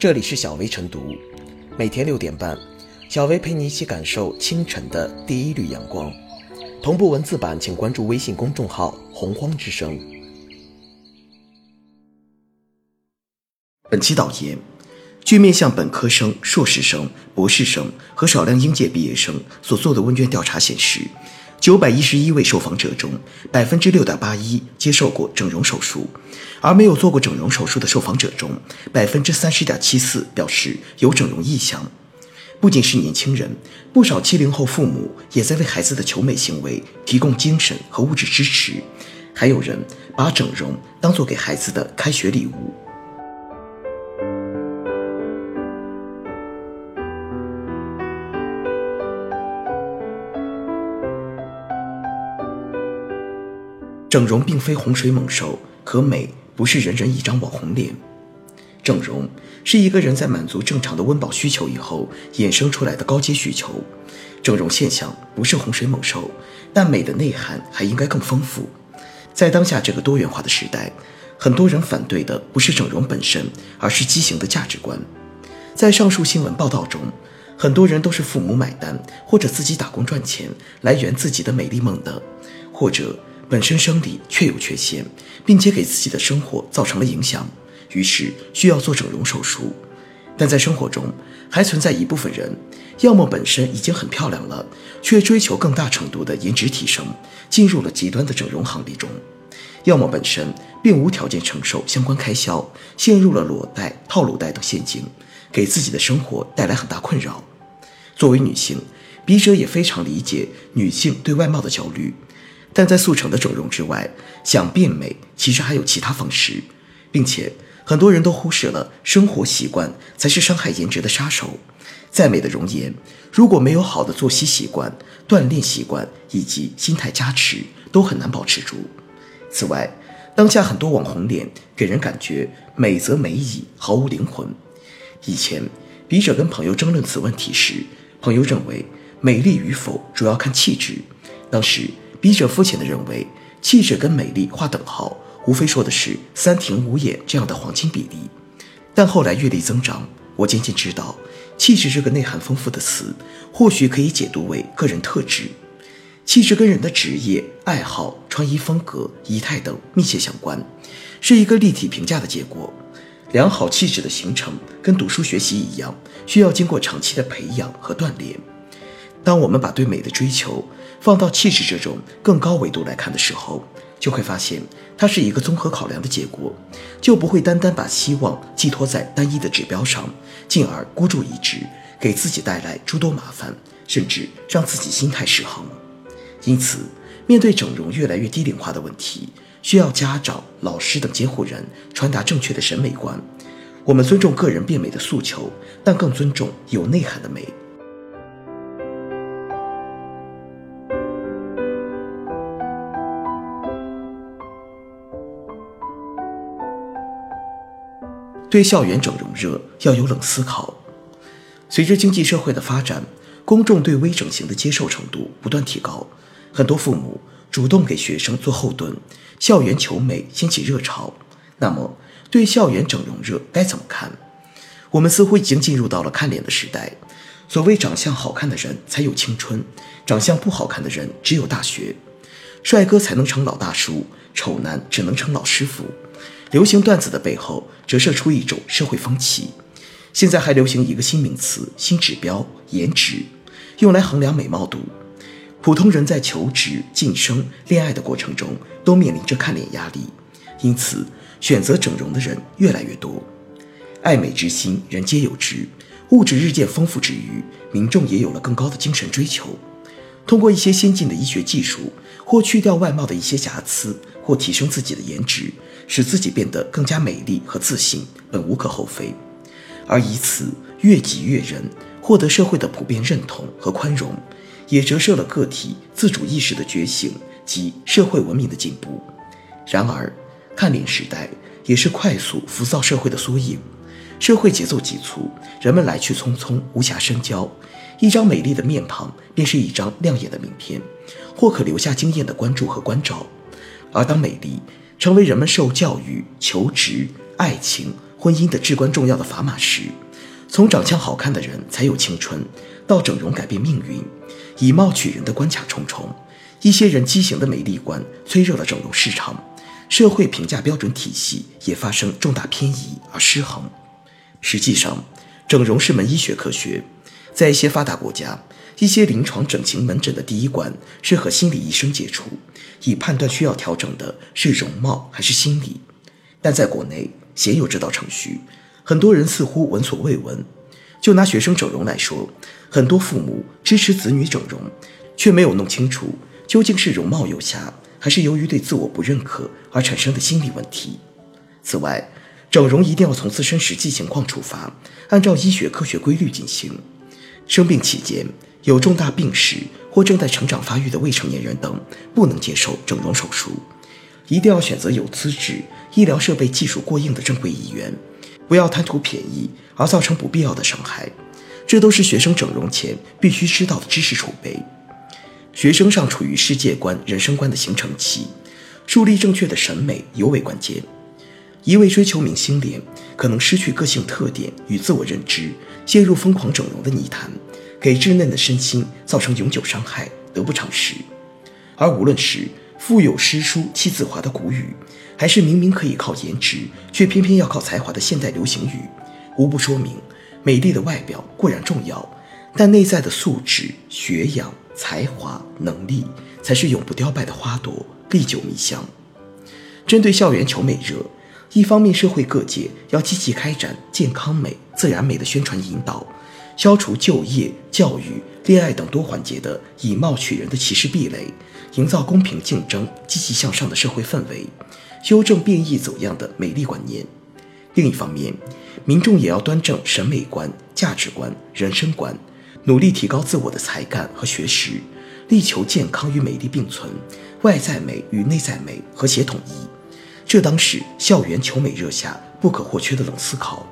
这里是小薇晨读，每天六点半，小薇陪你一起感受清晨的第一缕阳光。同步文字版，请关注微信公众号“洪荒之声”。本期导言：据面向本科生、硕士生、博士生和少量应届毕业生所做的问卷调查显示。九百一十一位受访者中，百分之六点八一接受过整容手术，而没有做过整容手术的受访者中，百分之三十点七四表示有整容意向。不仅是年轻人，不少七零后父母也在为孩子的求美行为提供精神和物质支持，还有人把整容当做给孩子的开学礼物。整容并非洪水猛兽，可美不是人人一张网红脸。整容是一个人在满足正常的温饱需求以后衍生出来的高阶需求。整容现象不是洪水猛兽，但美的内涵还应该更丰富。在当下这个多元化的时代，很多人反对的不是整容本身，而是畸形的价值观。在上述新闻报道中，很多人都是父母买单，或者自己打工赚钱来圆自己的美丽梦的，或者。本身生理确有缺陷，并且给自己的生活造成了影响，于是需要做整容手术。但在生活中，还存在一部分人，要么本身已经很漂亮了，却追求更大程度的颜值提升，进入了极端的整容行列中；要么本身并无条件承受相关开销，陷入了裸贷、套路贷等陷阱，给自己的生活带来很大困扰。作为女性，笔者也非常理解女性对外貌的焦虑。但在速成的整容之外，想变美其实还有其他方式，并且很多人都忽视了生活习惯才是伤害颜值的杀手。再美的容颜，如果没有好的作息习惯、锻炼习惯以及心态加持，都很难保持住。此外，当下很多网红脸给人感觉美则美矣，毫无灵魂。以前笔者跟朋友争论此问题时，朋友认为美丽与否主要看气质，当时。笔者肤浅地认为，气质跟美丽划等号，无非说的是三庭五眼这样的黄金比例。但后来阅历增长，我渐渐知道，气质这个内涵丰富的词，或许可以解读为个人特质。气质跟人的职业、爱好、穿衣风格、仪态等密切相关，是一个立体评价的结果。良好气质的形成，跟读书学习一样，需要经过长期的培养和锻炼。当我们把对美的追求放到气质这种更高维度来看的时候，就会发现它是一个综合考量的结果，就不会单单把希望寄托在单一的指标上，进而孤注一掷，给自己带来诸多麻烦，甚至让自己心态失衡。因此，面对整容越来越低龄化的问题，需要家长、老师等监护人传达正确的审美观。我们尊重个人变美的诉求，但更尊重有内涵的美。对校园整容热要有冷思考。随着经济社会的发展，公众对微整形的接受程度不断提高，很多父母主动给学生做后盾，校园求美掀起热潮。那么，对校园整容热该怎么看？我们似乎已经进入到了看脸的时代。所谓长相好看的人才有青春，长相不好看的人只有大学。帅哥才能称老大叔，丑男只能称老师傅。流行段子的背后折射出一种社会风气。现在还流行一个新名词、新指标——颜值，用来衡量美貌度。普通人在求职、晋升、恋爱的过程中都面临着看脸压力，因此选择整容的人越来越多。爱美之心，人皆有之。物质日渐丰富之余，民众也有了更高的精神追求。通过一些先进的医学技术，或去掉外貌的一些瑕疵，或提升自己的颜值。使自己变得更加美丽和自信，本无可厚非，而以此悦己悦人，获得社会的普遍认同和宽容，也折射了个体自主意识的觉醒及社会文明的进步。然而，看脸时代也是快速浮躁社会的缩影，社会节奏急促，人们来去匆匆，无暇深交，一张美丽的面庞便是一张亮眼的名片，或可留下惊艳的关注和关照。而当美丽，成为人们受教育、求职、爱情婚姻的至关重要的砝码时，从长相好看的人才有青春，到整容改变命运，以貌取人的关卡重重，一些人畸形的美丽观催热了整容市场，社会评价标准体系也发生重大偏移而失衡。实际上，整容是门医学科学，在一些发达国家，一些临床整形门诊的第一关是和心理医生接触，以判断需要调整的是容貌还是心理。但在国内鲜有这道程序，很多人似乎闻所未闻。就拿学生整容来说，很多父母支持子女整容，却没有弄清楚究竟是容貌有瑕，还是由于对自我不认可而产生的心理问题。此外，整容一定要从自身实际情况出发，按照医学科学规律进行。生病期间有重大病史或正在成长发育的未成年人等，不能接受整容手术。一定要选择有资质、医疗设备技术过硬的正规医院，不要贪图便宜而造成不必要的伤害。这都是学生整容前必须知道的知识储备。学生尚处于世界观、人生观的形成期，树立正确的审美尤为关键。一味追求明星脸，可能失去个性特点与自我认知，陷入疯狂整容的泥潭，给稚嫩的身心造成永久伤害，得不偿失。而无论是腹有诗书气自华的古语，还是明明可以靠颜值，却偏偏要靠才华的现代流行语，无不说明美丽的外表固然重要，但内在的素质、学养、才华、能力才是永不凋败的花朵，历久弥香。针对校园求美热，一方面社会各界要积极开展健康美、自然美的宣传引导，消除就业、教育、恋爱等多环节的以貌取人的歧视壁垒。营造公平竞争、积极向上的社会氛围，修正变异走样的美丽观念。另一方面，民众也要端正审美观、价值观、人生观，努力提高自我的才干和学识，力求健康与美丽并存，外在美与内在美和谐统一。这当是校园求美热下不可或缺的冷思考。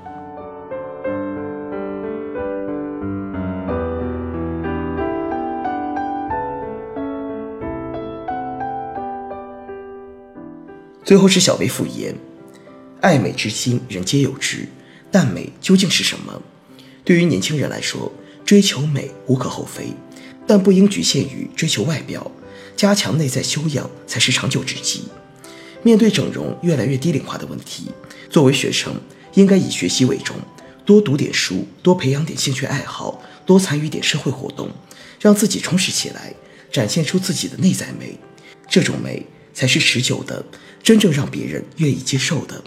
最后是小薇复言：“爱美之心，人皆有之，但美究竟是什么？对于年轻人来说，追求美无可厚非，但不应局限于追求外表，加强内在修养才是长久之计。面对整容越来越低龄化的问题，作为学生，应该以学习为重，多读点书，多培养点兴趣爱好，多参与点社会活动，让自己充实起来，展现出自己的内在美。这种美。”才是持久的，真正让别人愿意接受的。